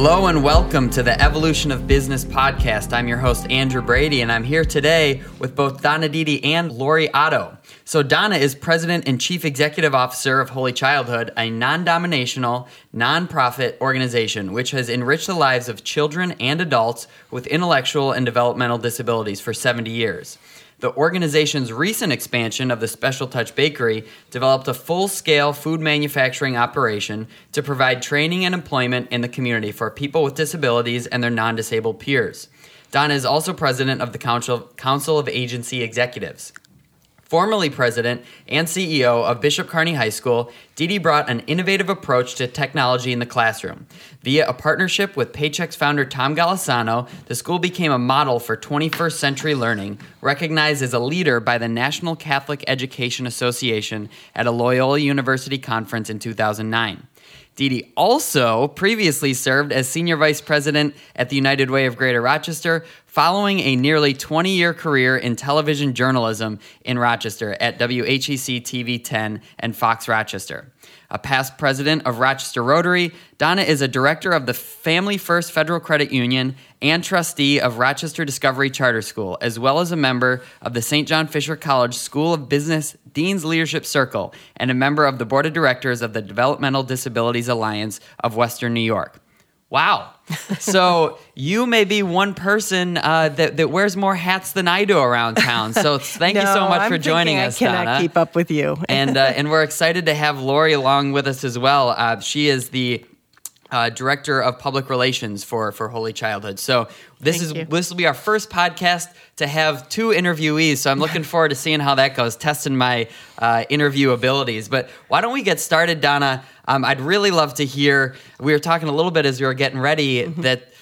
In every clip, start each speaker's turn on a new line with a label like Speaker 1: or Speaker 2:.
Speaker 1: Hello and welcome to the Evolution of Business podcast. I'm your host, Andrew Brady, and I'm here today with both Donna Didi and Lori Otto. So, Donna is President and Chief Executive Officer of Holy Childhood, a non dominational, nonprofit organization which has enriched the lives of children and adults with intellectual and developmental disabilities for 70 years. The organization's recent expansion of the Special Touch Bakery developed a full scale food manufacturing operation to provide training and employment in the community for people with disabilities and their non disabled peers. Donna is also president of the Council, Council of Agency Executives. Formerly president and CEO of Bishop Kearney High School, Didi brought an innovative approach to technology in the classroom. Via a partnership with Paychex founder Tom Golisano, the school became a model for 21st century learning, recognized as a leader by the National Catholic Education Association at a Loyola University conference in 2009. Didi also previously served as senior vice president at the United Way of Greater Rochester, following a nearly 20 year career in television journalism in Rochester at WHEC TV 10 and Fox Rochester. A past president of Rochester Rotary, Donna is a director of the Family First Federal Credit Union and trustee of Rochester Discovery Charter School, as well as a member of the St. John Fisher College School of Business Dean's Leadership Circle and a member of the board of directors of the Developmental Disabilities Alliance of Western New York. Wow. so you may be one person uh, that, that wears more hats than I do around town. So thank
Speaker 2: no,
Speaker 1: you so much
Speaker 2: I'm
Speaker 1: for joining us,
Speaker 2: I cannot
Speaker 1: Donna.
Speaker 2: keep up with you.
Speaker 1: and uh, and we're excited to have Lori along with us as well. Uh, she is the uh, director of public relations for for Holy Childhood. So this
Speaker 2: Thank
Speaker 1: is
Speaker 2: you.
Speaker 1: this will be our first podcast to have two interviewees. So I'm looking forward to seeing how that goes, testing my uh, interview abilities. But why don't we get started, Donna? Um, I'd really love to hear. We were talking a little bit as we were getting ready
Speaker 2: Mm-hmm.
Speaker 1: that.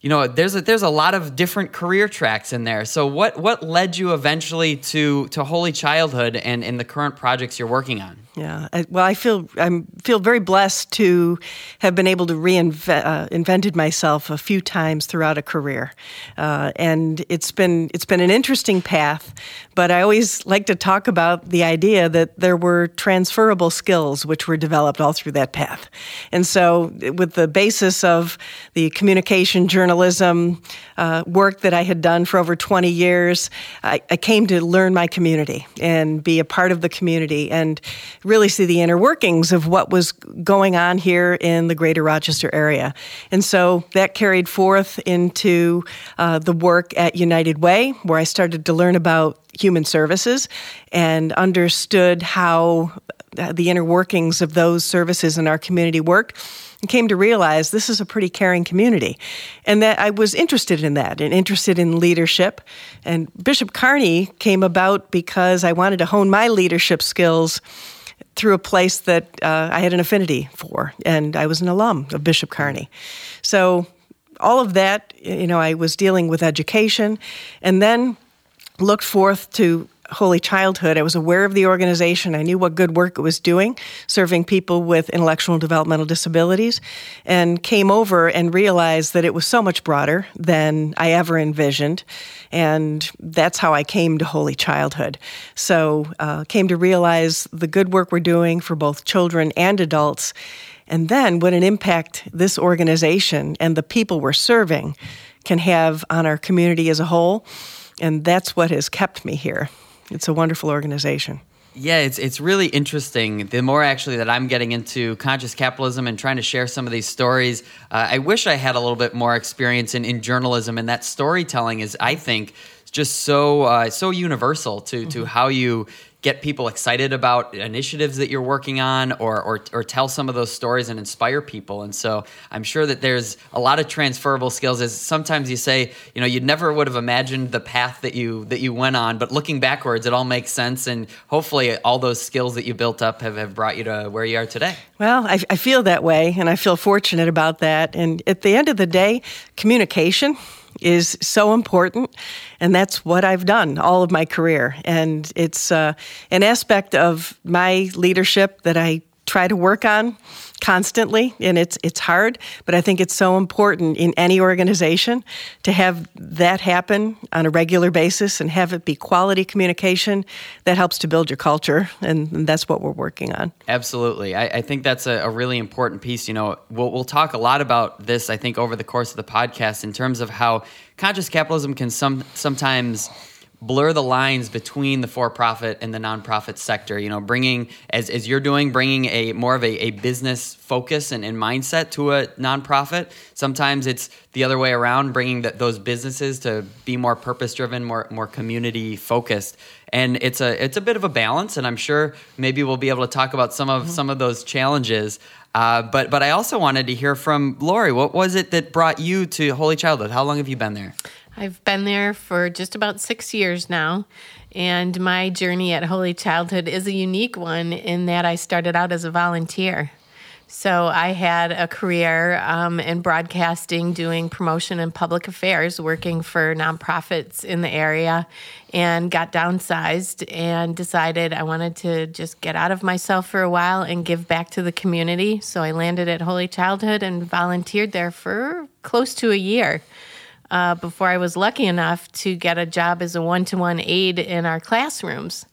Speaker 1: You know, there's a, there's a lot of different career tracks in there. So, what what led you eventually to to Holy Childhood and in the current projects you're working on?
Speaker 2: Yeah. Well, I feel I feel very blessed to have been able to reinvent uh, myself a few times throughout a career, uh, and it's been it's been an interesting path. But I always like to talk about the idea that there were transferable skills which were developed all through that path, and so with the basis of the communication journalism uh, work that I had done for over 20 years, I, I came to learn my community and be a part of the community and really see the inner workings of what was going on here in the greater Rochester area. And so that carried forth into uh, the work at United Way, where I started to learn about human services and understood how uh, the inner workings of those services in our community worked and came to realize this is a pretty caring community and that I was interested in that and interested in leadership. And Bishop Kearney came about because I wanted to hone my leadership skills through a place that uh, I had an affinity for, and I was an alum of Bishop Kearney. So, all of that, you know, I was dealing with education and then looked forth to Holy Childhood. I was aware of the organization. I knew what good work it was doing, serving people with intellectual and developmental disabilities, and came over and realized that it was so much broader than I ever envisioned. And that's how I came to Holy Childhood. So, uh, came to realize the good work we're doing for both children and adults. And then what an impact this organization and the people we're serving can have on our community as a whole. And that's what has kept me here. It's a wonderful organization.
Speaker 1: Yeah, it's it's really interesting. The more actually that I'm getting into conscious capitalism and trying to share some of these stories, uh, I wish I had a little bit more experience in, in journalism. And that storytelling is, I think, just so uh, so universal to to how you get people excited about initiatives that you're working on or, or or tell some of those stories and inspire people. And so i'm sure that there's a lot of transferable skills. As sometimes you say you know you never would have imagined the path that you that you went on but looking backwards it all makes sense. And hopefully all those skills that you built up have, have brought you to where you are today.
Speaker 2: Well, I, I feel that way, and I feel fortunate about that. And at the end of the day, communication is so important, and that's what I've done all of my career. And it's uh, an aspect of my leadership that I try to work on constantly and it's it's hard but i think it's so important in any organization to have that happen on a regular basis and have it be quality communication that helps to build your culture and, and that's what we're working on.
Speaker 1: Absolutely. I, I think that's a, a, really important piece you know we'll, we'll talk a lot about this i think over the course of the podcast in terms of how conscious capitalism can some sometimes blur the lines between the for-profit and the nonprofit sector you know bringing as, as you're doing bringing a more of a, a business focus and, and mindset to a nonprofit. Sometimes it's the other way around bringing the, those businesses to be more purpose driven more more community focused and it's a it's a bit of a balance and i'm sure maybe we'll be able to talk about some of mm-hmm. some of those challenges. Uh, but but i also wanted to hear from lori. What was it that brought you to holy childhood? How long have you been there
Speaker 3: I've been there for just about six years now. And my journey at Holy Childhood is a unique one in that I started out as a volunteer. So I had a career um, in broadcasting, doing promotion and public affairs, working for nonprofits in the area, and got downsized and decided I wanted to just get out of myself for a while and give back to the community. So I landed at Holy Childhood and volunteered there for close to a year uh, before I was lucky enough to get a job as a one to one aide in our classrooms.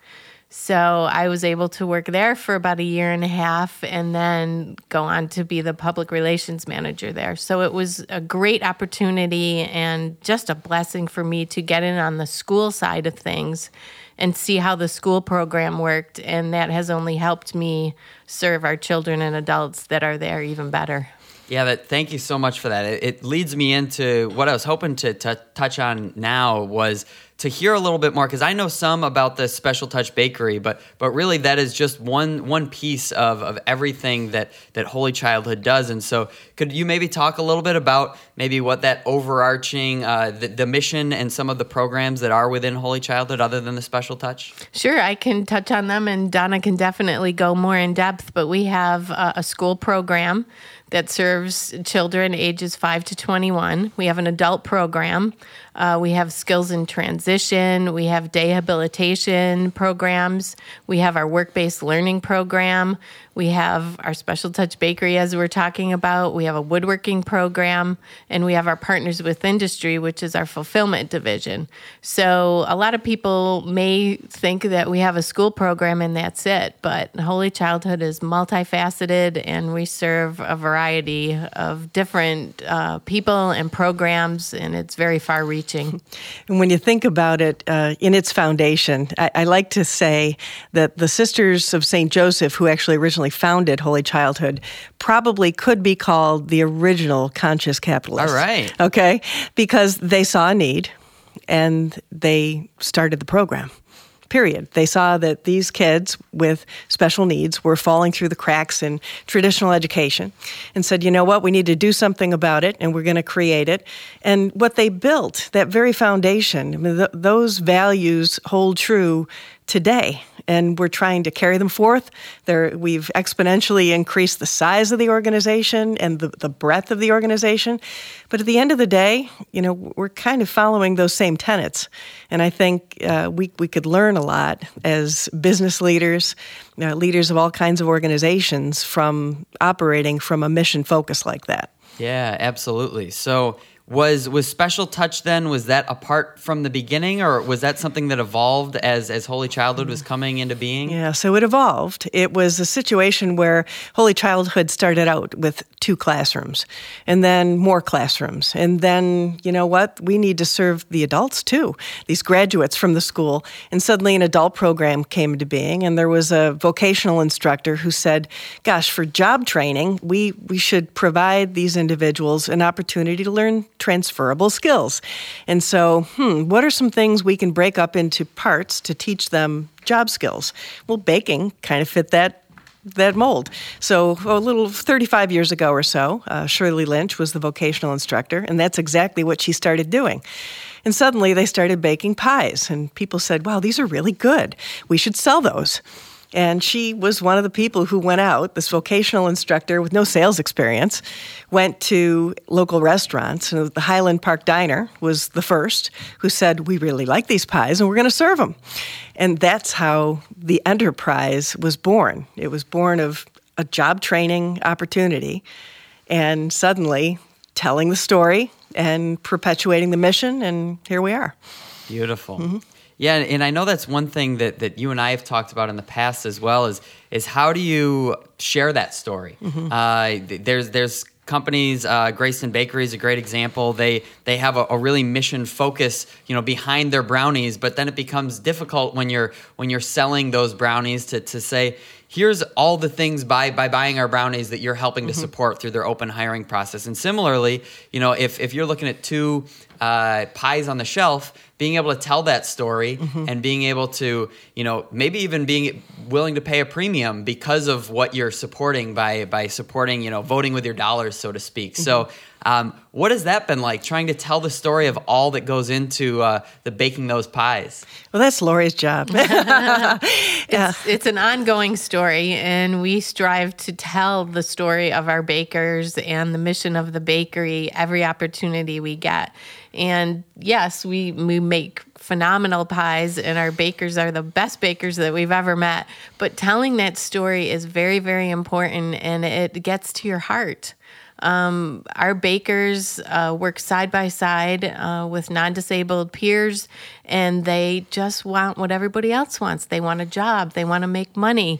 Speaker 3: So I was able to work there for about a year and a half and then go on to be the public relations manager there. So it was a great opportunity and just a blessing for me to get in on the school side of things and see how the school program worked. And that has only helped me serve our children and adults that are there even better.
Speaker 1: Yeah, that. Thank you so much for that. It, it leads me into what I was hoping to, to touch on now was to hear a little bit more because I know some about the Special Touch Bakery, but but really that is just one one piece of, of everything that that Holy Childhood does. And so, could you maybe talk a little bit about maybe what that overarching uh, the, the mission and some of the programs that are within Holy Childhood, other than the Special Touch?
Speaker 3: Sure, I can touch on them, and Donna can definitely go more in depth. But we have a, a school program that serves children ages 5 to 21. We have an adult program. Uh, we have skills in transition. We have day habilitation programs. We have our work based learning program. We have our Special Touch Bakery, as we're talking about. We have a woodworking program, and we have our Partners with Industry, which is our fulfillment division. So, a lot of people may think that we have a school program and that's it, but Holy Childhood is multifaceted, and we serve a variety of different uh, people and programs, and it's very far reaching.
Speaker 2: And when you think about it, uh, in its foundation, I, I like to say that the Sisters of St. Joseph, who actually originally founded Holy Childhood probably could be called the original conscious capitalist.
Speaker 1: All right.
Speaker 2: Okay? Because they saw a need and they started the program. Period. They saw that these kids with special needs were falling through the cracks in traditional education and said, you know what, we need to do something about it and we're going to create it. And what they built, that very foundation, I mean, th- those values hold true today and we're trying to carry them forth. There, we've exponentially increased the size of the organization and the, the breadth of the organization. But at the end of the day, you know, we're kind of following those same tenets. And I think uh, we, we could learn a lot as business leaders, uh, leaders of all kinds of organizations from operating from a mission focus like that.
Speaker 1: Yeah, absolutely. So, was was special touch then was that apart from the beginning or was that something that evolved as as holy childhood was coming into being?
Speaker 2: Yeah so it evolved. It was a situation where holy childhood started out with two classrooms and then more classrooms. And then you know what? We need to serve the adults too these graduates from the school. And suddenly an adult program came into being and there was a vocational instructor who said gosh for job training we we should provide these individuals an opportunity to learn transferable skills. And so, hmm, what are some things we can break up into parts to teach them job skills? Well, baking kind of fit that that mold. So, a little 35 years ago or so, uh, Shirley Lynch was the vocational instructor, and that's exactly what she started doing. And suddenly they started baking pies, and people said, Wow, these are really good. We should sell those. And she was one of the people who went out, this vocational instructor with no sales experience, went to local restaurants. And the Highland Park Diner was the first who said, We really like these pies and we're going to serve them. And that's how the enterprise was born. It was born of a job training opportunity, and suddenly telling the story and perpetuating the mission, and here we are.
Speaker 1: Beautiful. Mm-hmm. Yeah, and I know that's one thing that, that you and I have talked about in the past as well is is how do you share that story? Mm-hmm. Uh, there's there's companies uh, Greyston Bakery is a great example they they have a, a, really mission focus you know behind their brownies but then it becomes difficult when you're when you're selling those brownies to, to say here's all the things by by buying our brownies that you're helping to mm-hmm. support through their open hiring process and similarly you know if if you're looking at two uh, pies on the shelf being able to tell that story mm-hmm. and being able to you know maybe even being willing to pay a premium because of what you're supporting by by supporting you know voting with your dollars so to speak mm-hmm. so um, what has that been like trying to tell the story of all that goes into uh, the baking those pies?
Speaker 2: Well, that's Lori's job.
Speaker 3: yeah. it's, it's an ongoing story, and we strive to tell the story of our bakers and the mission of the bakery every opportunity we get. And yes, we, we make phenomenal pies, and our bakers are the best bakers that we've ever met. But telling that story is very, very important, and it gets to your heart. Um, our bakers uh, work side by side uh, with non disabled peers, and they just want what everybody else wants. They want a job, they want to make money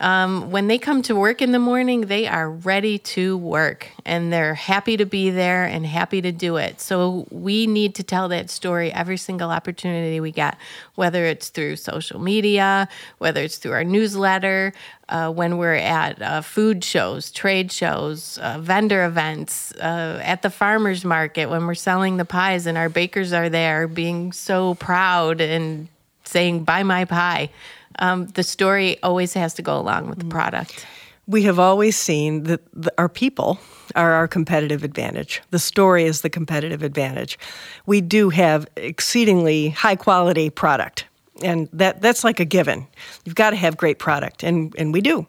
Speaker 3: um, when they come to work in the morning, they are ready to work and they're happy to be there and happy to do it. So we need to tell that story every single opportunity we get, whether it's through social media, whether it's through our newsletter, uh, when we're at uh, food shows, trade shows, uh, vendor events, uh, at the farmers market, when we're selling the pies and our bakers are there being so proud and saying, Buy my pie um, the story always has to go along with the product.
Speaker 2: We have always seen that our people are our competitive advantage. The story is the competitive advantage. We do have exceedingly high quality product, and that, that's like a given. You've got to have great product, and, and we do.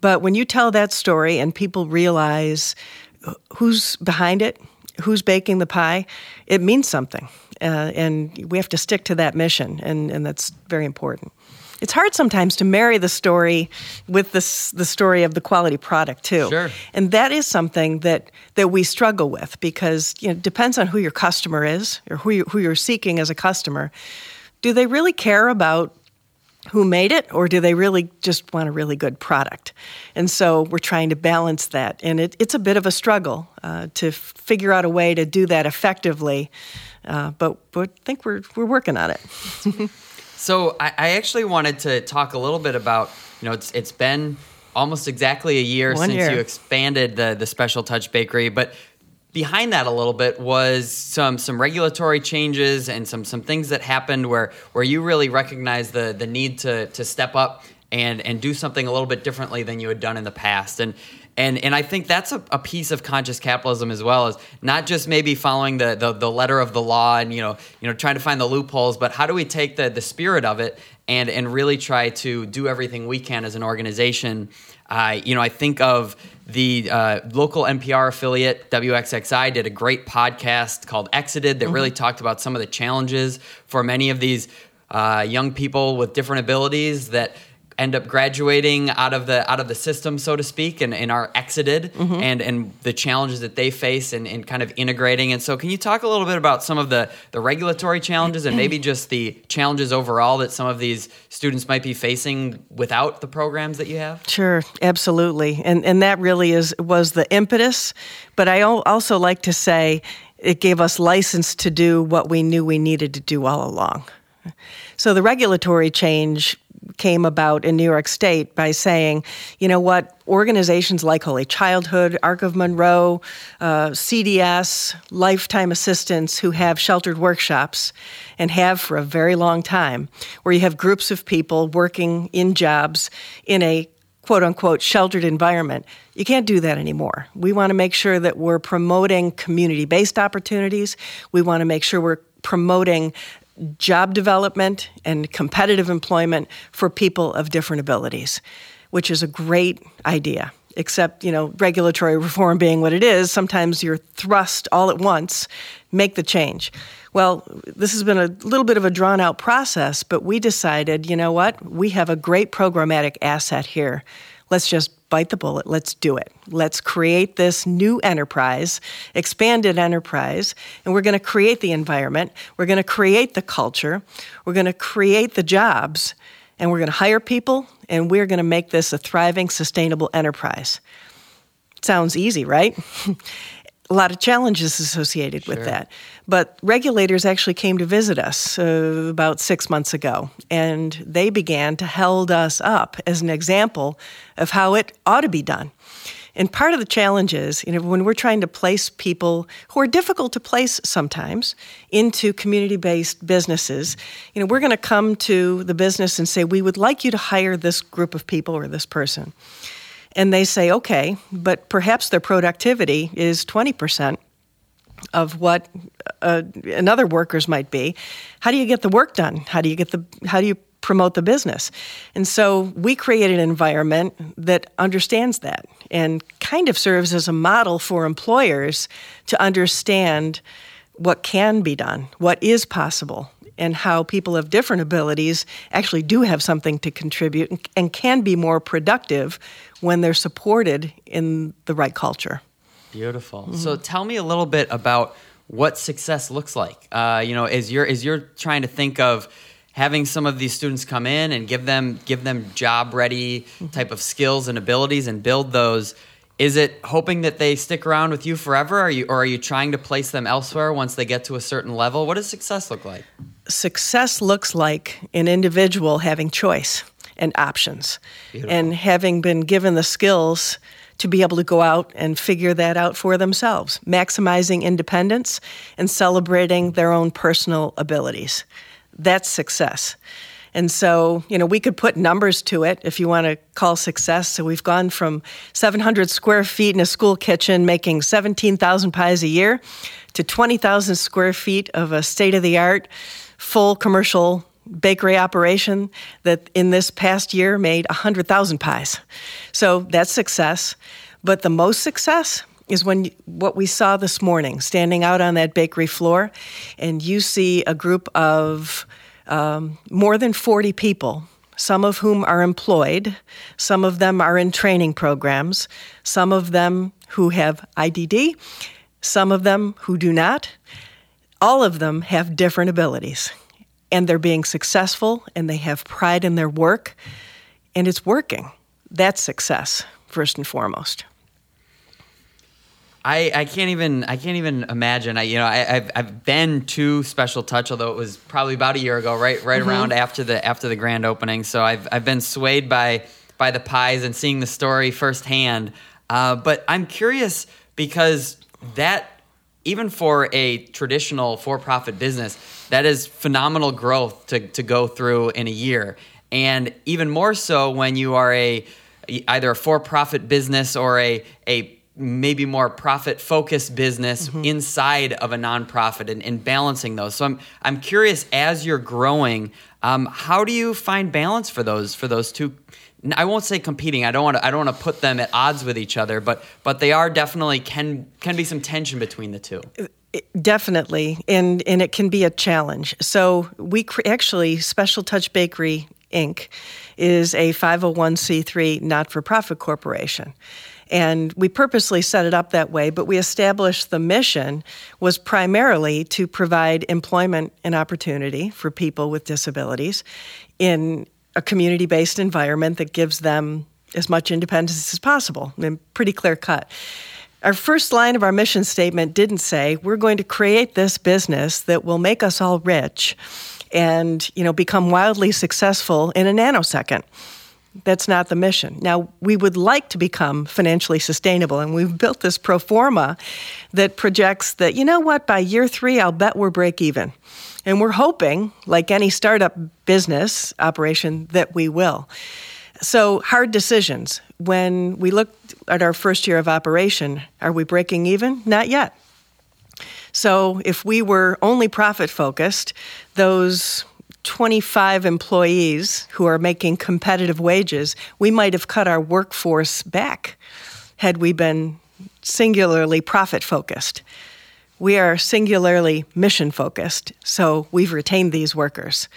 Speaker 2: But when you tell that story and people realize who's behind it, who's baking the pie, it means something. Uh, and we have to stick to that mission, and, and that's very important it's hard sometimes to marry the story with this, the story of the quality product too.
Speaker 1: Sure.
Speaker 2: And that is something that that we struggle with because you know, it depends on who your customer is or who you, who you're seeking as a customer. Do they really care about who made it or do they really just want a really good product? And so we're trying to balance that. And it, it's a bit of a struggle uh, to f- figure out a way to do that effectively. Uh, but, but I think we're, we're working on it.
Speaker 1: So I, I, actually wanted to talk a little bit about, you know, it's it's been almost exactly a year
Speaker 2: One
Speaker 1: since
Speaker 2: year.
Speaker 1: you expanded the the Special Touch Bakery, but behind that a little bit was some some regulatory changes and some some things that happened where where you really recognized the the need to to step up and and do something a little bit differently than you had done in the past and and and I think that's a, a, piece of conscious capitalism as well as not just maybe following the, the, the letter of the law and you know you know trying to find the loopholes, but how do we take the the spirit of it and and really try to do everything we can as an organization. Uh, you know, I think of the uh, local NPR affiliate WXXI did a great podcast called Exited that mm-hmm. really talked about some of the challenges for many of these uh, young people with different abilities that end up graduating out of the out of the system, so to speak, and, and are exited, mm-hmm. and and the challenges that they face and, and kind of integrating. And so, can you talk a little bit about some of the the regulatory challenges and maybe just the challenges overall that some of these students might be facing without the programs that you have?
Speaker 2: Sure, absolutely, and and that really is was the impetus. But I also like to say it gave us license to do what we knew we needed to do all along. So the regulatory change came about in New York State by saying, you know what, organizations like Holy Childhood, Arc of Monroe, uh, CDS, Lifetime Assistance, who have sheltered workshops and have for a very long time, where you have groups of people working in jobs in a quote unquote sheltered environment. You can't do that anymore. We want to make sure that we're promoting community based opportunities. We want to make sure we're promoting job development and competitive employment for people of different abilities, which is a great idea. Except, you know, regulatory reform being what it is, sometimes you're thrust all at once, make the change. Well, this has been a little bit of a drawn out process, but we decided, you know what? We have a great programmatic asset here. Let's just bite the bullet. Let's do it. Let's create this new enterprise, expanded enterprise, and we're going to create the environment. We're going to create the culture. We're going to create the jobs, and we're going to hire people, and we're going to make this a thriving, sustainable enterprise. Sounds easy, right? a lot of challenges associated
Speaker 1: sure.
Speaker 2: with that. But regulators actually came to visit us uh, about six months ago, and they began to held us up as an example of how it ought to be done. And part of the challenge is, you know, when we're trying to place people who are difficult to place sometimes into community-based businesses, you know, we're going to come to the business and say, we would like you to hire this group of people or this person. And they say, okay, but perhaps their productivity is 20% of what uh, another workers might be. How do you get the work done? How do you get the how do you promote the business? And so we create an environment that understands that and kind of serves as a model for employers to understand what can be done, what is possible, and how people of different abilities actually do have something to contribute and can be more productive when they're supported in the right culture.
Speaker 1: Beautiful. Mm-hmm. So tell me a little bit about what success looks like. Uh, you know, as you're as you're trying to think of having some of these students come in and give them give them job ready mm-hmm. type of skills and abilities and build those. Is it hoping that they stick around with you forever, are you, or are you trying to place them elsewhere once they get to a certain level? What does success look like?
Speaker 2: Success looks like an individual having choice and options. Beautiful. And having been given the skills to be able to go out and figure that out for themselves, maximizing independence and celebrating their own personal abilities. That's success. And so, you know, we could put numbers to it if you want to call success. So we've gone from 700 square feet in a school kitchen making 17,000 pies a year to 20,000 square feet of a state of the art full commercial bakery operation that in this past year made 100,000 pies. So that's success. But the most success is when what we saw this morning, standing out on that bakery floor, and you see a group of um, more than 40 people, some of whom are employed, some of them are in training programs, some of them who have IDD, some of them who do not. All of them have different abilities and they're being successful and they have pride in their work and it's working. That's success, first and foremost.
Speaker 1: I, I can't even I can't even imagine. I you know I, have I've been to Special Touch, although it was probably about a year ago, right right mm-hmm. around after the after the grand opening. So I've I've been swayed by by the pies and seeing the story firsthand. Uh, but I'm curious because that even for a traditional for-profit business, that is phenomenal growth to, to go through in a year. And even more so when you are a either a for-profit business or a a maybe more profit focused business mm-hmm. inside of a nonprofit and, and, balancing those. So I'm I'm curious as you're growing, um, how do you find balance for those for those two I won't say competing. I don't want to. I don't want to put them at odds with each other, but but they are definitely can can be some tension between the two.
Speaker 2: Uh, definitely, and and it can be a challenge. So we cr- actually Special Touch Bakery Inc. is a 501c3 not-for-profit corporation. And we purposely set it up that way, but we established the mission was primarily to provide employment and opportunity for people with disabilities in a community based environment that gives them as much independence as possible and pretty clear cut. Our first line of our mission statement didn't say we're going to create this business that will make us all rich and you know become wildly successful in a nanosecond. That's not the mission. Now, we would like to become financially sustainable, and we've built this pro forma that projects that, you know what, by year three, I'll bet we're break even. And we're hoping, like any startup business operation, that we will. So, hard decisions. When we looked at our first year of operation, are we breaking even? Not yet. So, if we were only profit focused, those 25 employees who are making competitive wages, we might have cut our workforce back had we been singularly profit focused. We are singularly mission focused, so we've retained these workers.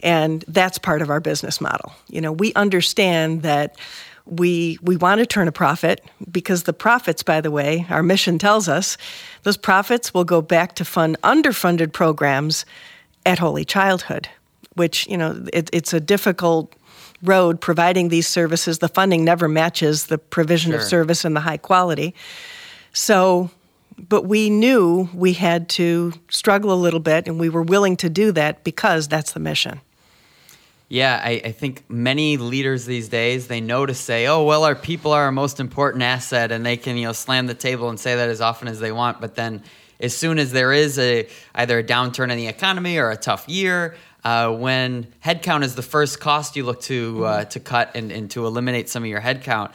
Speaker 2: And that's part of our business model. You know, we understand that we we want to turn a profit because the profits, by the way, our mission tells us, those profits will go back to fund underfunded programs at Holy Childhood, which you know it, it's a difficult road providing these services. The funding never matches the provision
Speaker 1: Sure.
Speaker 2: of service and the high quality. So, but we knew we had to struggle a little bit, and we were willing to do that because that's the mission.
Speaker 1: Yeah, I, I think many leaders these days they know to say, "Oh, well, our people are our most important asset," and they can you know slam the table and say that as often as they want. But then, as soon as there is a either a downturn in the economy or a tough year, uh, when headcount is the first cost you look to uh, to cut and, and to eliminate some of your headcount,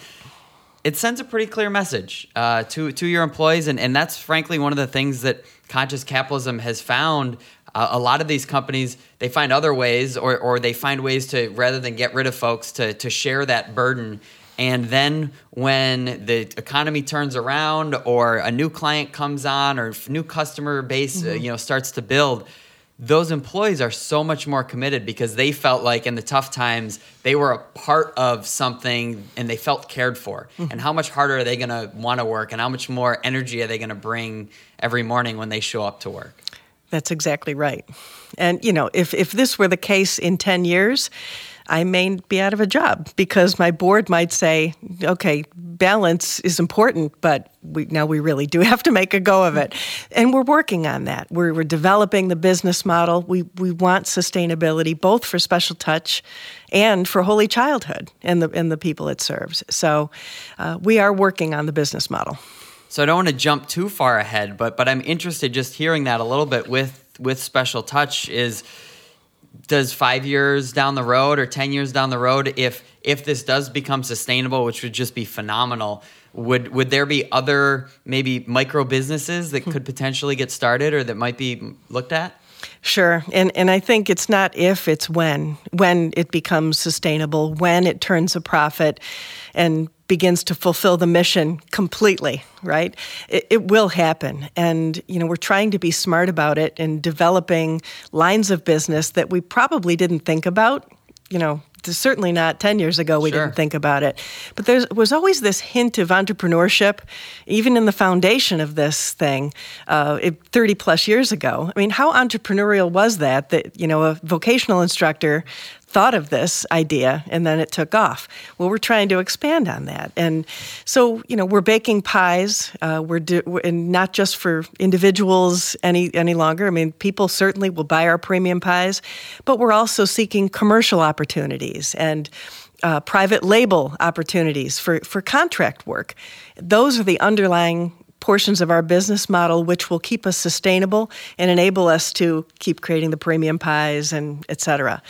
Speaker 1: it sends a pretty clear message uh, to to your employees, and, and that's frankly one of the things that conscious capitalism has found. Uh, a lot of these companies they find other ways, or or they find ways to rather than get rid of folks to to share that burden. And then when the economy turns around, or a new client comes on, or new customer base uh, you know starts to build, those employees are so much more committed because they felt like in the tough times they were a part of something and they felt cared for. Mm-hmm. And how much harder are they going to want to work and how much more energy are they going to bring every morning when they show up to work?
Speaker 2: That's exactly right. And, you know, if, if this were the case in 10 years, I may be out of a job because my board might say, okay, balance is important, but we, now we really do have to make a go of it. And we're working on that. We're, we're developing the business model. We, we want sustainability both for Special Touch and for Holy Childhood and the, and the people it serves. So uh, we are working on the business model.
Speaker 1: So I don't want to jump too far ahead, but but I'm interested just hearing that a little bit with with special touch is does 5 years down the road or 10 years down the road if if this does become sustainable, which would just be phenomenal, would would there be other maybe micro businesses that could potentially get started or that might be looked at?
Speaker 2: Sure. And and I think it's not if, it's when. When it becomes sustainable, when it turns a profit and begins to fulfill the mission completely, right? It, it will happen. And, you know, we're trying to be smart about it and developing lines of business that we probably didn't think about, you know, certainly not 10 years ago we
Speaker 1: Sure.
Speaker 2: didn't think about it but there was always this hint of entrepreneurship even in the foundation of this thing uh, it, 30 plus years ago i mean how entrepreneurial was that that you know a vocational instructor thought of this idea and then it took off well we're trying to expand on that and so you know we're baking pies uh, we're, do, and not just for individuals any any longer i mean people certainly will buy our premium pies but we're also seeking commercial opportunities and uh, private label opportunities for, for contract work. Those are the underlying portions of our business model which will keep us sustainable and enable us to keep creating the premium pies and et cetera.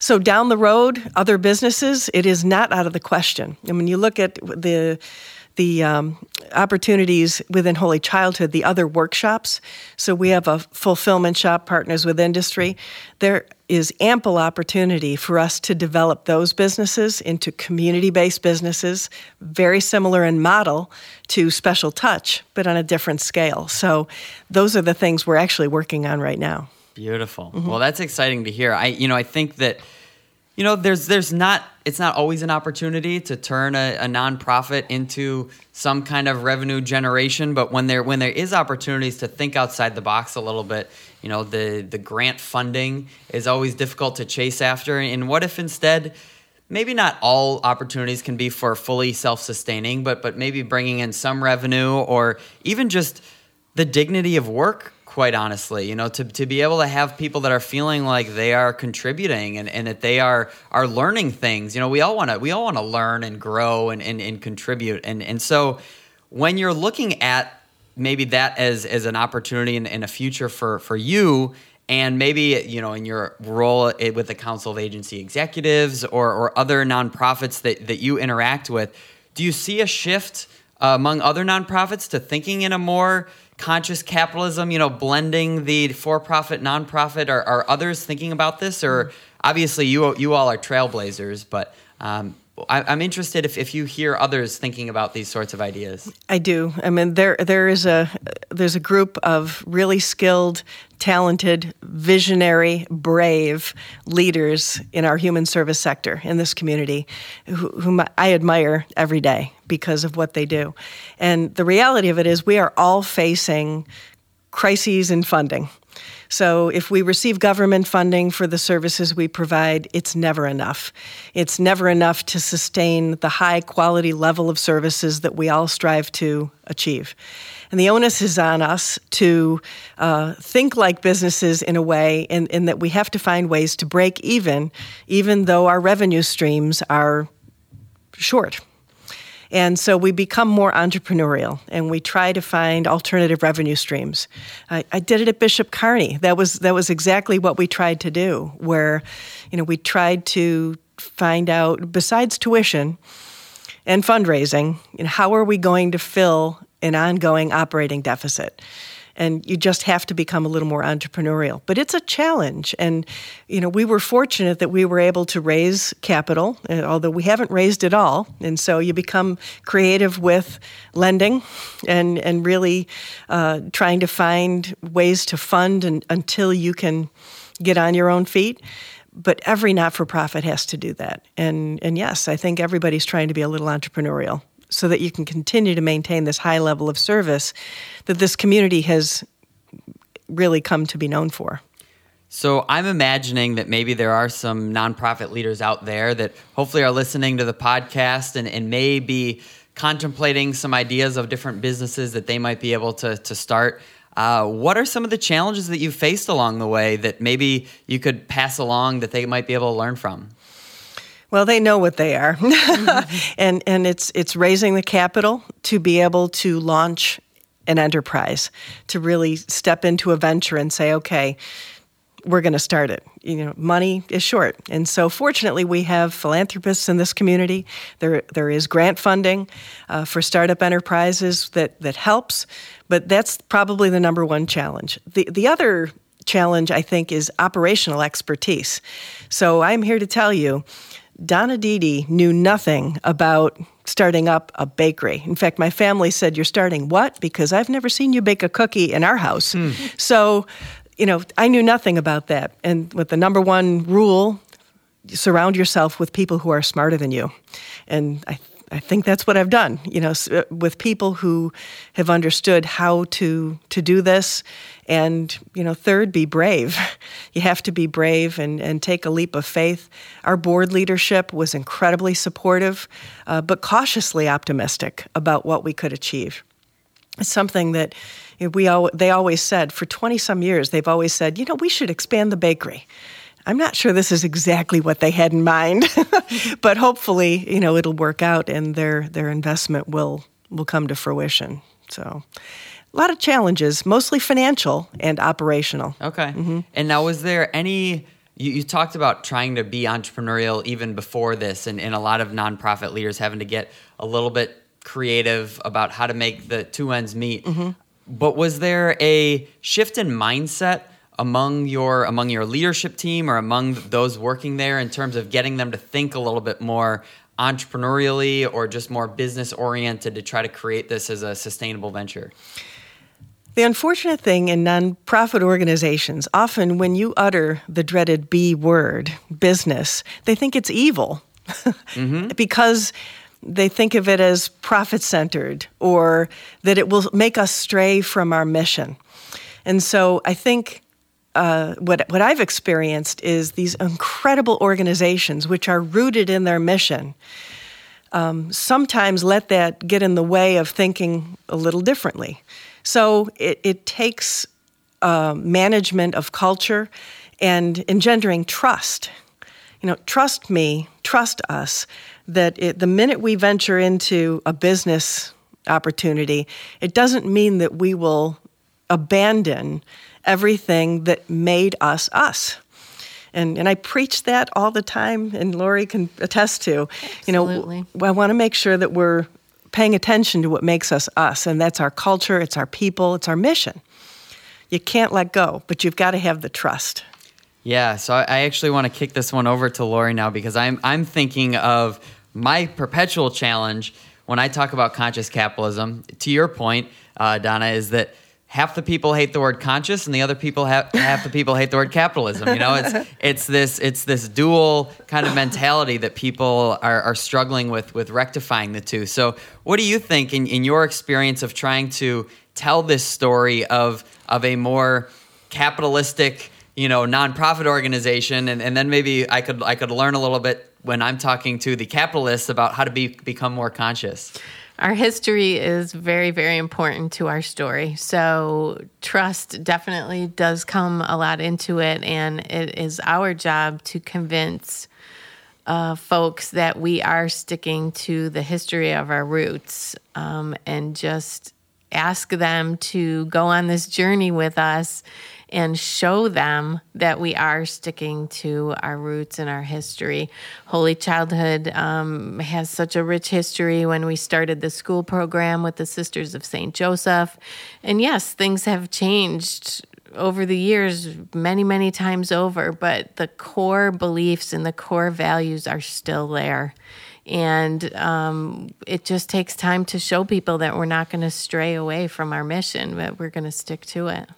Speaker 2: So down the road, other businesses, it is not out of the question. And when you look at the the um, opportunities within Holy Childhood, the other workshops. So we have a fulfillment shop, partners with industry. There is ample opportunity for us to develop those businesses into community based businesses, very similar in model to Special Touch, but on a different scale. So those are the things we're actually working on right now.
Speaker 1: Beautiful. Mm-hmm. Well, that's exciting to hear. I you know, I think that you know, there's there's not it's not always an opportunity to turn a, a nonprofit into some kind of revenue generation, but when there when there is opportunities to think outside the box a little bit, you know, the the grant funding is always difficult to chase after. And what if instead maybe not all opportunities can be for fully self-sustaining, but but maybe bringing in some revenue or even just the dignity of work quite honestly you know to, to be able to have people that are feeling like they are contributing and, and that they are are learning things you know we all want to we all want to learn and grow and, and, and contribute. And and so when you're looking at maybe that as as an opportunity in a future for for you and maybe you know in your role with the council of agency executives or or other nonprofits that that you interact with do you see a shift uh, among other nonprofits to thinking in a more conscious capitalism, you know, blending the for-profit, nonprofit? Are, are others thinking about this? Or obviously, you you all are trailblazers, but um, I, I'm interested if, if you hear others thinking about these sorts of ideas.
Speaker 2: I do. I mean, there there is a there's a group of really skilled, talented, visionary, brave leaders in our human service sector in this community whom I admire every day because of what they do. And the reality of it is, we are all facing crises in funding. So, if we receive government funding for the services we provide, it's never enough. It's never enough to sustain the high quality level of services that we all strive to achieve. And the onus is on us to uh, think like businesses in a way, in, in that we have to find ways to break even, even though our revenue streams are short. And so we become more entrepreneurial and we try to find alternative revenue streams. I, I, did it at Bishop Kearney. That was that was exactly what we tried to do, where, you know, we tried to find out besides tuition and fundraising, you know, how are we going to fill an ongoing operating deficit? And you just have to become a little more entrepreneurial. But it's a challenge, and you know we were fortunate that we were able to raise capital, uh, although we haven't raised it all. And so you become creative with lending, and and really uh, trying to find ways to fund and, until you can get on your own feet but every not-for-profit has to do that and and yes i think everybody's trying to be a little entrepreneurial so that you can continue to maintain this high level of service that this community has really come to be known for.
Speaker 1: So I'm imagining that maybe there are some nonprofit leaders out there that hopefully are listening to the podcast and, and may be contemplating some ideas of different businesses that they might be able to, to start. Uh, what are some of the challenges that you faced along the way that maybe you could pass along that they might be able to learn from?
Speaker 2: Well, they know what they are, mm-hmm. and and it's it's raising the capital to be able to launch an enterprise, to really step into a venture and say, okay, we're going to start it. You know, money is short, and so fortunately, we have philanthropists in this community. There, there is grant funding uh, for startup enterprises that that helps, but that's probably the number one challenge. The the other challenge, I think, is operational expertise. So I'm here to tell you Donna Didi knew nothing about starting up a bakery. In fact, my family said, You're starting what? Because I've never seen you bake a cookie in our house. Mm. So, you know, I knew nothing about that. And with the number one rule, surround yourself with people who are smarter than you. And I I think that's what I've done, you know, uh, with people who have understood how to to do this. And, you know, third, be brave. You have to be brave and, and take a leap of faith. Our board leadership was incredibly supportive, uh, but cautiously optimistic about what we could achieve. It's something that we all, they always said for 20 some years, they've always said, you know, we should expand the bakery. I'm not sure this is exactly what they had in mind, but hopefully, you know, it'll work out and their their investment will will come to fruition. So, a lot of challenges, mostly financial and operational.
Speaker 1: Okay. Mm-hmm. And now, was there any? You, you, talked about trying to be entrepreneurial even before this, and, and a lot of nonprofit leaders having to get a little bit creative about how to make the two ends meet. Mm-hmm. But was there a shift in mindset among your among your leadership team or among those working there in terms of getting them to think a little bit more entrepreneurially or just more business oriented to try to create this as a sustainable venture?
Speaker 2: The unfortunate thing in nonprofit organizations, often when you utter the dreaded B word, business, they think it's evil mm-hmm. because they think of it as profit centered or that it will make us stray from our mission. And so I think uh, what what I've experienced is these incredible organizations, which are rooted in their mission, um, sometimes let that get in the way of thinking a little differently. So it, it takes uh, management of culture and engendering trust. You know, trust me, trust us that it, the minute we venture into a business opportunity, it doesn't mean that we will abandon everything that made us us. And, and I preach that all the time, and Lori can attest to.
Speaker 3: Absolutely.
Speaker 2: You know, I want to make sure that we're paying attention to what makes us us, and that's our culture, it's our people, it's our mission. You can't let go, but you've got to have the trust.
Speaker 1: Yeah, so I actually want to kick this one over to Lori now because I'm I'm thinking of my perpetual challenge when I talk about conscious capitalism. To your point, uh, Donna, is that half the people hate the word conscious and the other people have half the people hate the word capitalism you know? It's it's this it's this dual kind of mentality that people are, are struggling with with rectifying the two. So what do you think in, in your experience of trying to tell this story of of a more capitalistic you know nonprofit organization? And, and then maybe i could i could learn a little bit when i'm talking to the capitalists about how to be become more conscious
Speaker 3: our history is very, very important to our story. So, trust definitely does come a lot into it. And it is our job to convince uh, folks that we are sticking to the history of our roots um, and just ask them to go on this journey with us and show them that we are sticking to our roots and our history. Holy Childhood um, has such a rich history when we started the school program with the Sisters of St. Joseph. And yes, things have changed over the years many, many times over, but the core beliefs and the core values are still there. And um, it just takes time to show people that we're not going to stray away from our mission, but we're going to stick to it.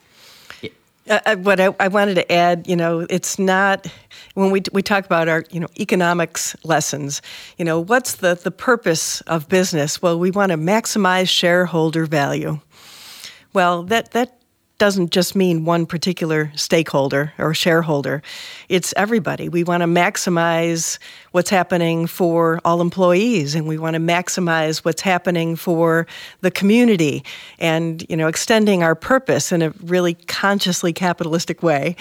Speaker 2: Uh, uh, what I, I, wanted to add, you know, it's not when we we talk about our you know economics lessons. You know, what's the the purpose of business? Well, we want to maximize shareholder value. Well, that that doesn't just mean one particular stakeholder or shareholder. It's everybody. We want to maximize what's happening for all employees and we want to maximize what's happening for the community and, you know, extending our purpose in a really consciously capitalistic way.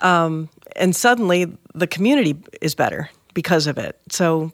Speaker 2: Um, and suddenly the community is better because of it. So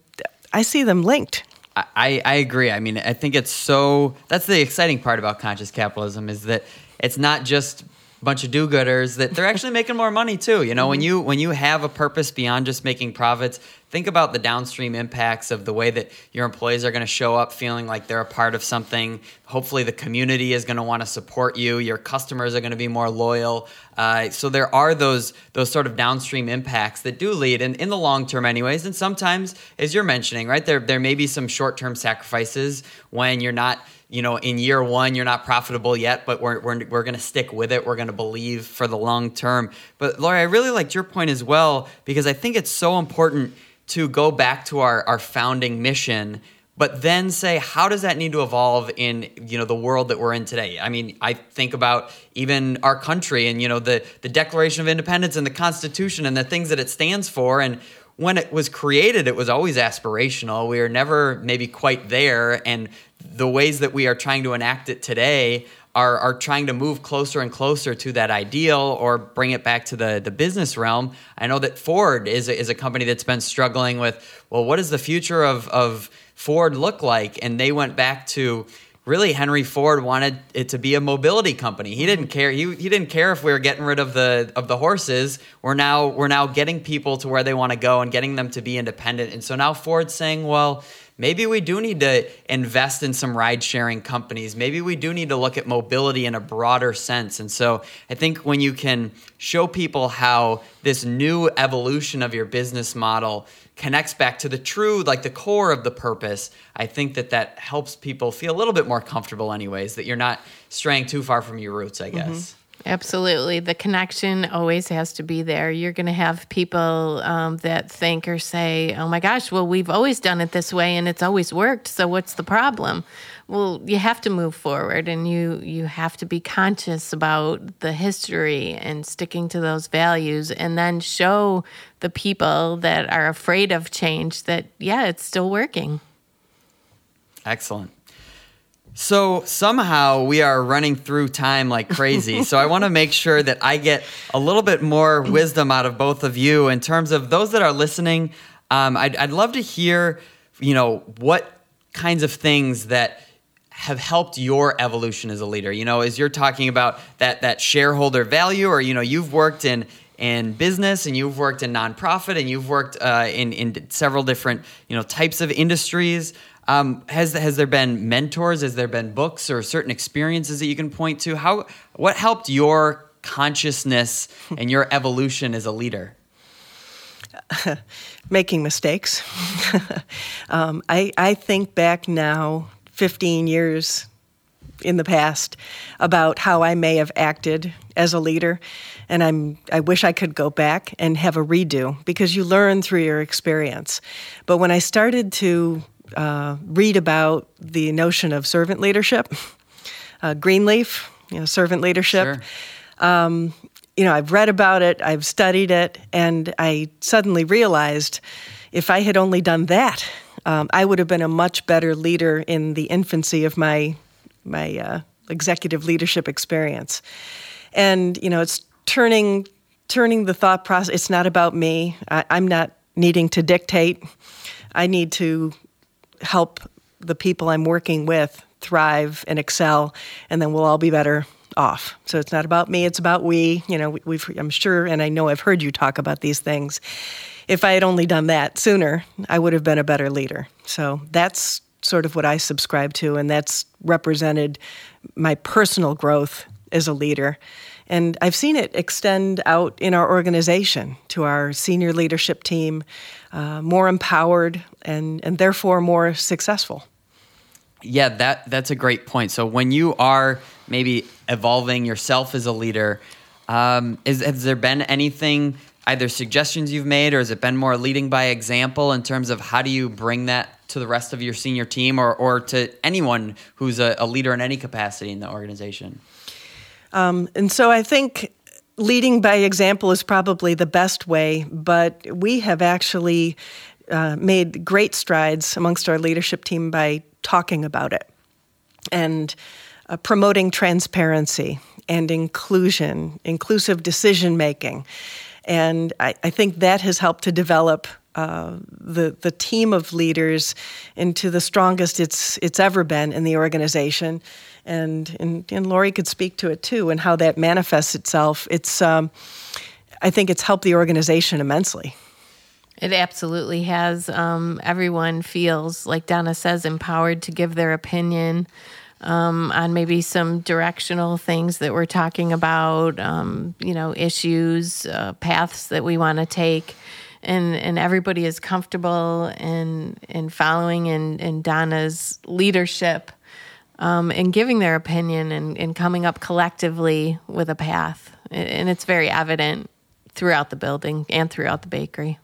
Speaker 2: I see them linked.
Speaker 1: I, I agree. I mean, I think it's so. That's the exciting part about conscious capitalism is that it's not just a bunch of do-gooders that they're actually making more money too you know mm-hmm. when you when you have a purpose beyond just making profits think about the downstream impacts of the way that your employees are going to show up feeling like they're a part of something hopefully the community is going to want to support you your customers are going to be more loyal uh, so there are those those sort of downstream impacts that do lead in, in the long term anyways and sometimes as you're mentioning right there there may be some short-term sacrifices when you're not you know, in year one, you're not profitable yet, but we're, we're, we're going to stick with it. We're going to believe for the long term. But Lori, I really liked your point as well, because I think it's so important to go back to our, our founding mission but then say how does that need to evolve in you know the world that we're in today? I mean i think about even our country and you know the the declaration of independence and the constitution and the things that it stands for. And when it was created it was always aspirational. We were never maybe quite there. And the ways that we are trying to enact it today are, are trying to move closer and closer to that ideal or bring it back to the, the business realm. I know that Ford is a, is a company that's been struggling with, well, what does the future of, of Ford look like? And they went back to really Henry Ford wanted it to be a mobility company. He didn't care. He, he didn't care if we were getting rid of the of the horses. We're now we're now getting people to where they want to go and getting them to be independent. And so now Ford's saying, well, maybe we do need to invest in some ride sharing companies. Maybe we do need to look at mobility in a broader sense. And so I think when you can show people how this new evolution of your business model connects back to the true, like the core of the purpose, I think that that helps people feel a little bit more comfortable, anyways, that you're not straying too far from your roots, I guess. Mm-hmm.
Speaker 3: Absolutely. The connection always has to be there. You're going to have people um, that think or say, oh my gosh, well, we've always done it this way and it's always worked. So what's the problem? Well, you have to move forward and you, you have to be conscious about the history and sticking to those values and then show the people that are afraid of change that, yeah, it's still working.
Speaker 1: Excellent. So somehow we are running through time like crazy. so I want to make sure that I get a little bit more wisdom out of both of you in terms of those that are listening. Um, I'd, I'd love to hear, you know, what kinds of things that have helped your evolution as a leader. You know, as you're talking about that that shareholder value, or you know, you've worked in in business and you've worked in nonprofit and you've worked uh, in in several different you know types of industries. Um, has has there been mentors? Has there been books or certain experiences that you can point to? How what helped your consciousness and your evolution as a leader?
Speaker 2: Making mistakes. um, I I think back now, fifteen years in the past about how I may have acted as a leader, and I'm I wish I could go back and have a redo because you learn through your experience. But when I started to uh, read about the notion of servant leadership, uh, Greenleaf, you know, servant leadership. Sure. Um, you know, I've read about it, I've studied it, and I suddenly realized if I had only done that, um, I would have been a much better leader in the infancy of my my uh, executive leadership experience. And you know, it's turning turning the thought process. It's not about me. I, I'm not needing to dictate. I need to help the people I'm working with thrive and excel, and then we'll all be better off. So it's not about me, it's about we. You know, we've, I'm sure, and I know I've heard you talk about these things. If I had only done that sooner, I would have been a better leader. So that's sort of what I subscribe to, and that's represented my personal growth as a leader. And I've seen it extend out in our organization to our senior leadership team, uh, more empowered and, and therefore more successful.
Speaker 1: Yeah, that that's a great point. So when you are maybe evolving yourself as a leader, um, is, has there been anything, either suggestions you've made, or has it been more leading by example in terms of how do you bring that to the rest of your senior team, or or to anyone who's a, a leader in any capacity in the organization?
Speaker 2: Um, and so I think leading by example is probably the best way, but we have actually uh, made great strides amongst our leadership team by talking about it and uh, promoting transparency and inclusion, inclusive decision making. And I, I, think that has helped to develop uh, the the team of leaders into the strongest it's it's ever been in the organization, and and, and Lori could speak to it too and how that manifests itself. It's um, I think it's helped the organization immensely.
Speaker 3: It absolutely has. Um, everyone feels, like Donna says, empowered to give their opinion um, on maybe some directional things that we're talking about, um, you know, issues, uh, paths that we want to take. And, and everybody is comfortable in, in following in, in Donna's leadership um, and giving their opinion and, and coming up collectively with a path. And it's very evident throughout the building and throughout the bakery.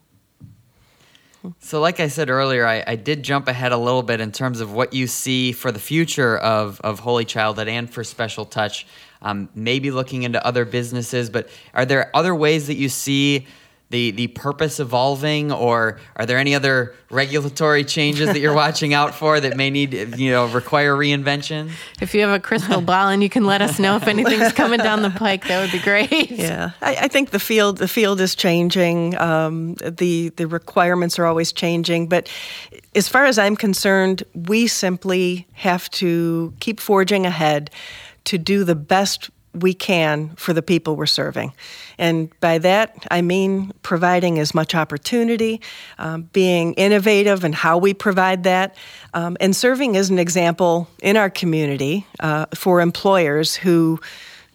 Speaker 1: So, like I said earlier, I, I, did jump ahead a little bit in terms of what you see for the future of, of Holy Childhood and for Special Touch. Um, maybe looking into other businesses, but are there other ways that you see the the purpose evolving, or are there any other regulatory changes that you're watching out for that may need you know require reinvention?
Speaker 3: If you have a crystal ball and you can let us know if anything's coming down the pike, that would be great.
Speaker 2: Yeah, I, I think the field the field is changing. Um, the the requirements are always changing, but as far as I'm concerned, we simply have to keep forging ahead to do the best we can for the people we're serving. And by that, I mean providing as much opportunity, um, being innovative in how we provide that, um, and serving as an example in our community uh, for employers who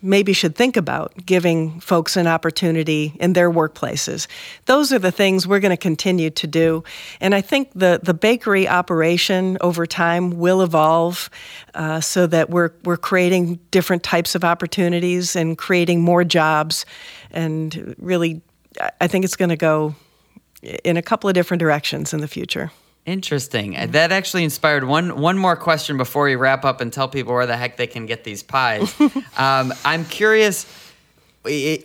Speaker 2: maybe should think about giving folks an opportunity in their workplaces. Those are the things we're going to continue to do. And I think the, the bakery operation over time will evolve uh, so that we're, we're creating different types of opportunities and creating more jobs. And really, I think it's going to go in a couple of different directions in the future.
Speaker 1: Interesting. That actually inspired one one more question before we wrap up and tell people where the heck they can get these pies. um, I'm curious.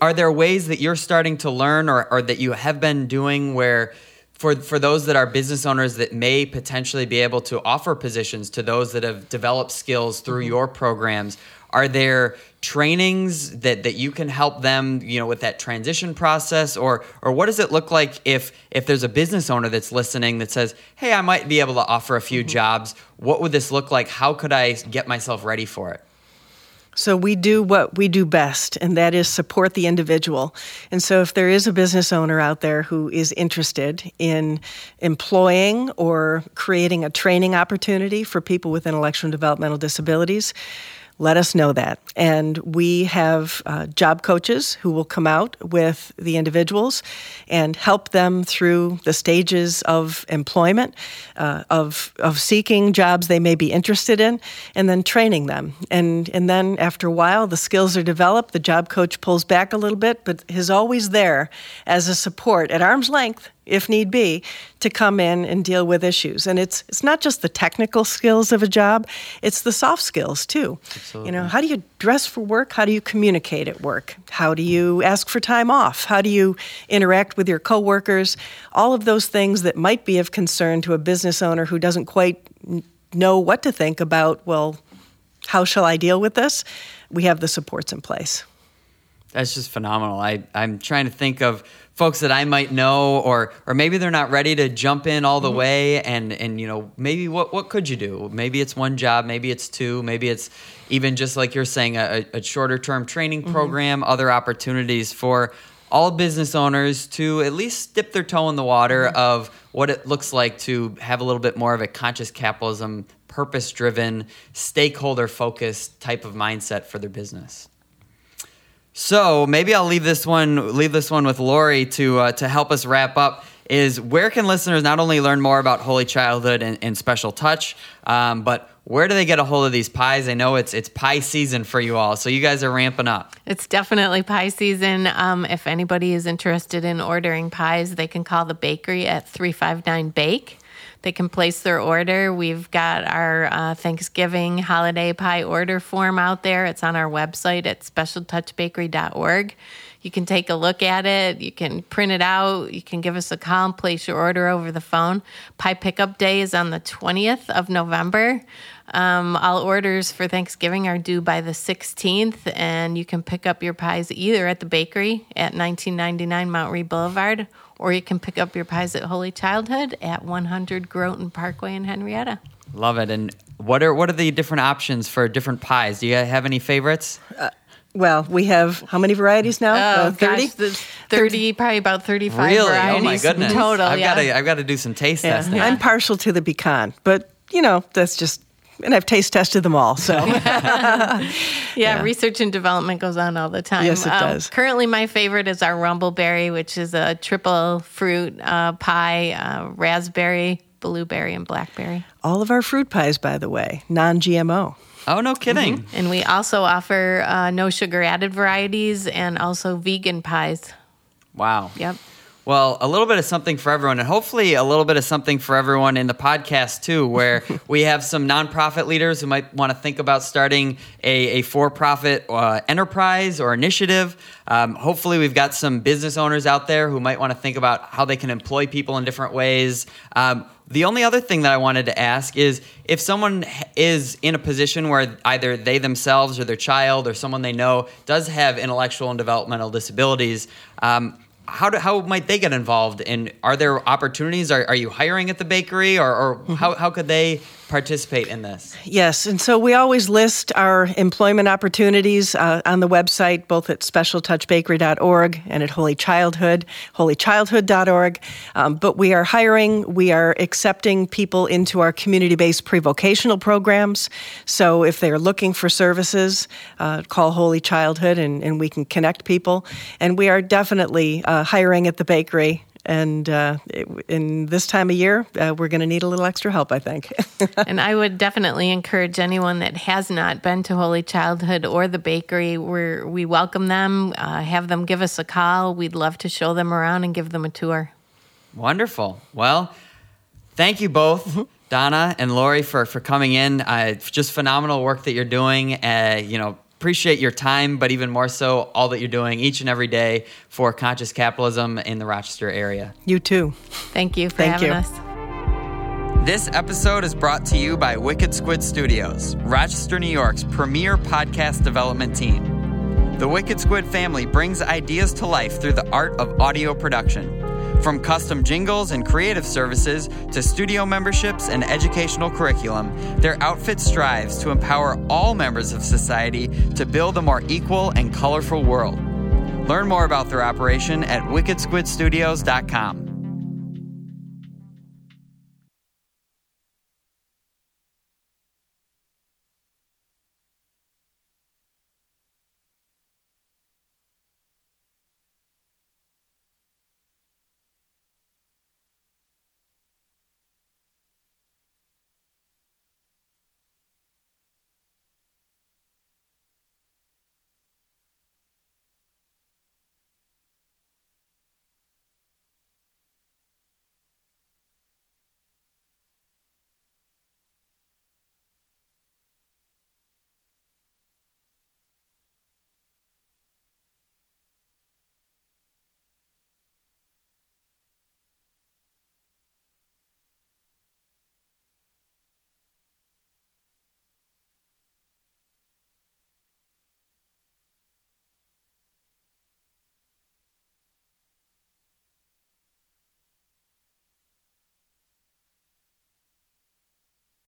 Speaker 1: Are there ways that you're starting to learn, or, or that you have been doing, where for for those that are business owners that may potentially be able to offer positions to those that have developed skills through mm-hmm. your programs? Are there trainings that, that you can help them, you know, with that transition process, or or what does it look like if if there's a business owner that's listening that says, "Hey, I might be able to offer a few mm-hmm. jobs. What would this look like? How could I get myself ready for it?"
Speaker 2: So we do what we do best, and that is support the individual. And so if there is a business owner out there who is interested in employing or creating a training opportunity for people with intellectual and developmental disabilities, let us know that. And we have uh, job coaches who will come out with the individuals and help them through the stages of employment, uh, of, of seeking jobs they may be interested in, and then training them. And, and then after a while, the skills are developed, the job coach pulls back a little bit, but is always there as a support at arm's length if need be, to come in and deal with issues. And it's it's not just the technical skills of a job; it's the soft skills too. Absolutely. You know, how do you dress for work? How do you communicate at work? How do you ask for time off? How do you interact with your coworkers? All of those things that might be of concern to a business owner who doesn't quite know what to think about. Well, how shall I deal with this? We have the supports in place.
Speaker 1: That's just phenomenal. I, I'm trying to think of folks that I might know, or or maybe they're not ready to jump in all the mm-hmm. way, and and you know maybe what what could you do? Maybe it's one job, maybe it's two, maybe it's even just like you're saying a, a shorter term training mm-hmm. program, other opportunities for all business owners to at least dip their toe in the water mm-hmm. of what it looks like to have a little bit more of a conscious capitalism, purpose driven, stakeholder focused type of mindset for their business. So maybe I'll leave this one leave this one with Lori to uh, to help us wrap up. Is where can listeners not only learn more about Holy Childhood and, and Special Touch, um, but where do they get a hold of these pies? I know it's it's pie season for you all, so you guys are ramping up.
Speaker 3: It's definitely pie season. Um, if anybody is interested in ordering pies, they can call the bakery at three five nine Bake. They can place their order. We've got our uh, Thanksgiving holiday pie order form out there. It's on our website at specialtouchbakery.org. You can take a look at it. You can print it out. You can give us a call and place your order over the phone. Pie pickup day is on the 20th of November. Um, all orders for Thanksgiving are due by the 16th, and you can pick up your pies either at the bakery at 1999 Mount Read Boulevard or you can pick up your pies at Holy Childhood at 100 Groton Parkway in Henrietta.
Speaker 1: Love it. And what are what are the different options for different pies? Do you have any favorites? Uh,
Speaker 2: well, we have how many varieties now?
Speaker 3: Oh, uh, 30? Gosh, 30, probably about 35 really? varieties.
Speaker 1: Oh, my goodness.
Speaker 3: Total,
Speaker 1: I've
Speaker 3: yeah.
Speaker 1: got to I've got to do some taste yeah. testing.
Speaker 2: I'm partial to the pecan, but you know, that's just and I've taste tested them all. So,
Speaker 3: yeah, yeah, research and development goes on all the time.
Speaker 2: Yes, it um, does.
Speaker 3: Currently, my favorite is our Rumbleberry, which is a triple fruit uh, pie, uh, raspberry, blueberry, and blackberry.
Speaker 2: All of our fruit pies, by the way, non-GMO.
Speaker 1: Oh, no kidding.
Speaker 3: Mm-hmm. And we also offer uh, no sugar added varieties and also vegan pies.
Speaker 1: Wow.
Speaker 3: Yep.
Speaker 1: Well, a little bit of something for everyone, and hopefully a little bit of something for everyone in the podcast too, where we have some nonprofit leaders who might want to think about starting a, a for profit uh, enterprise or initiative. Um, hopefully, we've got some business owners out there who might want to think about how they can employ people in different ways. Um, the only other thing that I wanted to ask is if someone is in a position where either they themselves or their child or someone they know does have intellectual and developmental disabilities. Um, how do, how might they get involved? And are there opportunities? Are, are you hiring at the bakery, or, or mm-hmm. how, how could they participate in this?
Speaker 2: Yes, and so we always list our employment opportunities uh, on the website, both at specialtouchbakery.org and at Holy Childhood, holychildhood.org. Um, but we are hiring, we are accepting people into our community-based pre-vocational programs. So if they're looking for services, uh, call Holy Childhood, and, and we can connect people. And we are definitely uh, hiring at the bakery and uh, in this time of year, uh, we're going to need a little extra help, I think.
Speaker 3: and I would definitely encourage anyone that has not been to Holy Childhood or the bakery, where we welcome them, uh, have them give us a call. We'd love to show them around and give them a tour.
Speaker 1: Wonderful. Well, thank you both. Mm-hmm. Donna and Lori for, for coming in. Uh, just phenomenal work that you're doing. Uh, you know, appreciate your time, but even more so, all that you're doing each and every day for conscious capitalism in the Rochester area.
Speaker 2: You too.
Speaker 3: Thank you for
Speaker 2: Thank
Speaker 3: having
Speaker 2: you.
Speaker 3: us.
Speaker 1: This episode is brought to you by Wicked Squid Studios, Rochester, New York's premier podcast development team. The Wicked Squid family brings ideas to life through the art of audio production. From custom jingles and creative services to studio memberships and educational curriculum, their outfit strives to empower all members of society to build a more equal and colorful world. Learn more about their operation at wickedsquidstudios.com.